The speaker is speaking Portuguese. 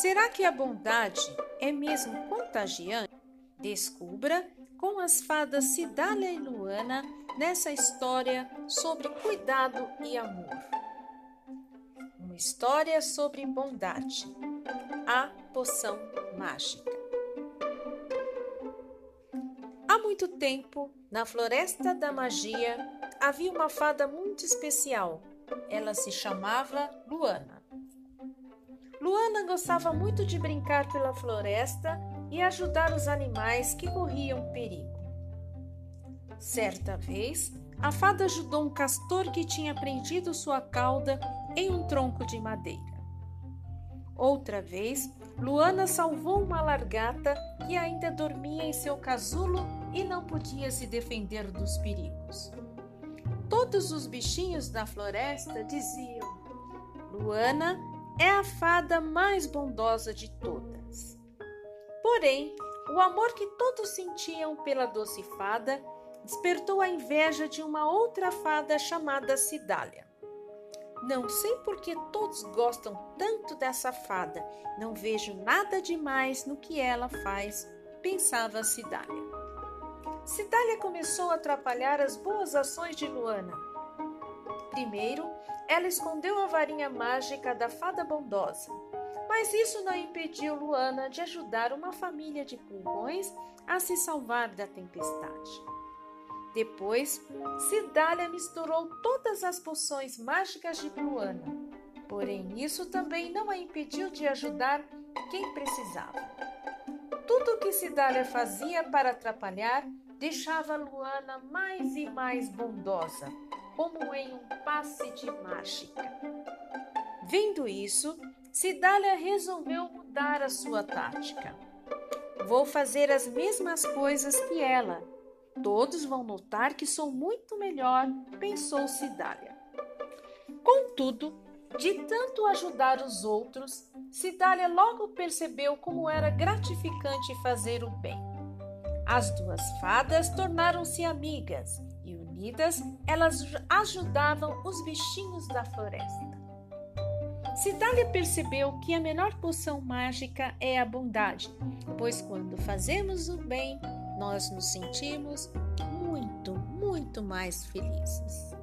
Será que a bondade é mesmo contagiante? Descubra com as fadas Cidália e Luana nessa história sobre cuidado e amor. Uma história sobre bondade. A poção mágica. Há muito tempo, na floresta da magia, havia uma fada muito especial. Ela se chamava Luana. Luana gostava muito de brincar pela floresta e ajudar os animais que corriam perigo. Certa vez, a fada ajudou um castor que tinha prendido sua cauda em um tronco de madeira. Outra vez, Luana salvou uma largata que ainda dormia em seu casulo e não podia se defender dos perigos. Todos os bichinhos da floresta diziam: Luana é a fada mais bondosa de todas. Porém, o amor que todos sentiam pela doce fada despertou a inveja de uma outra fada chamada Cidália. Não sei por que todos gostam tanto dessa fada. Não vejo nada demais no que ela faz, pensava Cidália. Cidália começou a atrapalhar as boas ações de Luana. Primeiro, ela escondeu a varinha mágica da fada bondosa, mas isso não impediu Luana de ajudar uma família de pulgões a se salvar da tempestade. Depois, Cidália misturou todas as poções mágicas de Luana, porém isso também não a impediu de ajudar quem precisava. Tudo o que Cidália fazia para atrapalhar deixava Luana mais e mais bondosa como em um passe de mágica. Vendo isso, Cidália resolveu mudar a sua tática. Vou fazer as mesmas coisas que ela. Todos vão notar que sou muito melhor, pensou Cidália. Contudo, de tanto ajudar os outros, Cidália logo percebeu como era gratificante fazer o bem. As duas fadas tornaram-se amigas unidas elas ajudavam os bichinhos da floresta. Cidália percebeu que a melhor poção mágica é a bondade, pois quando fazemos o bem, nós nos sentimos muito, muito mais felizes.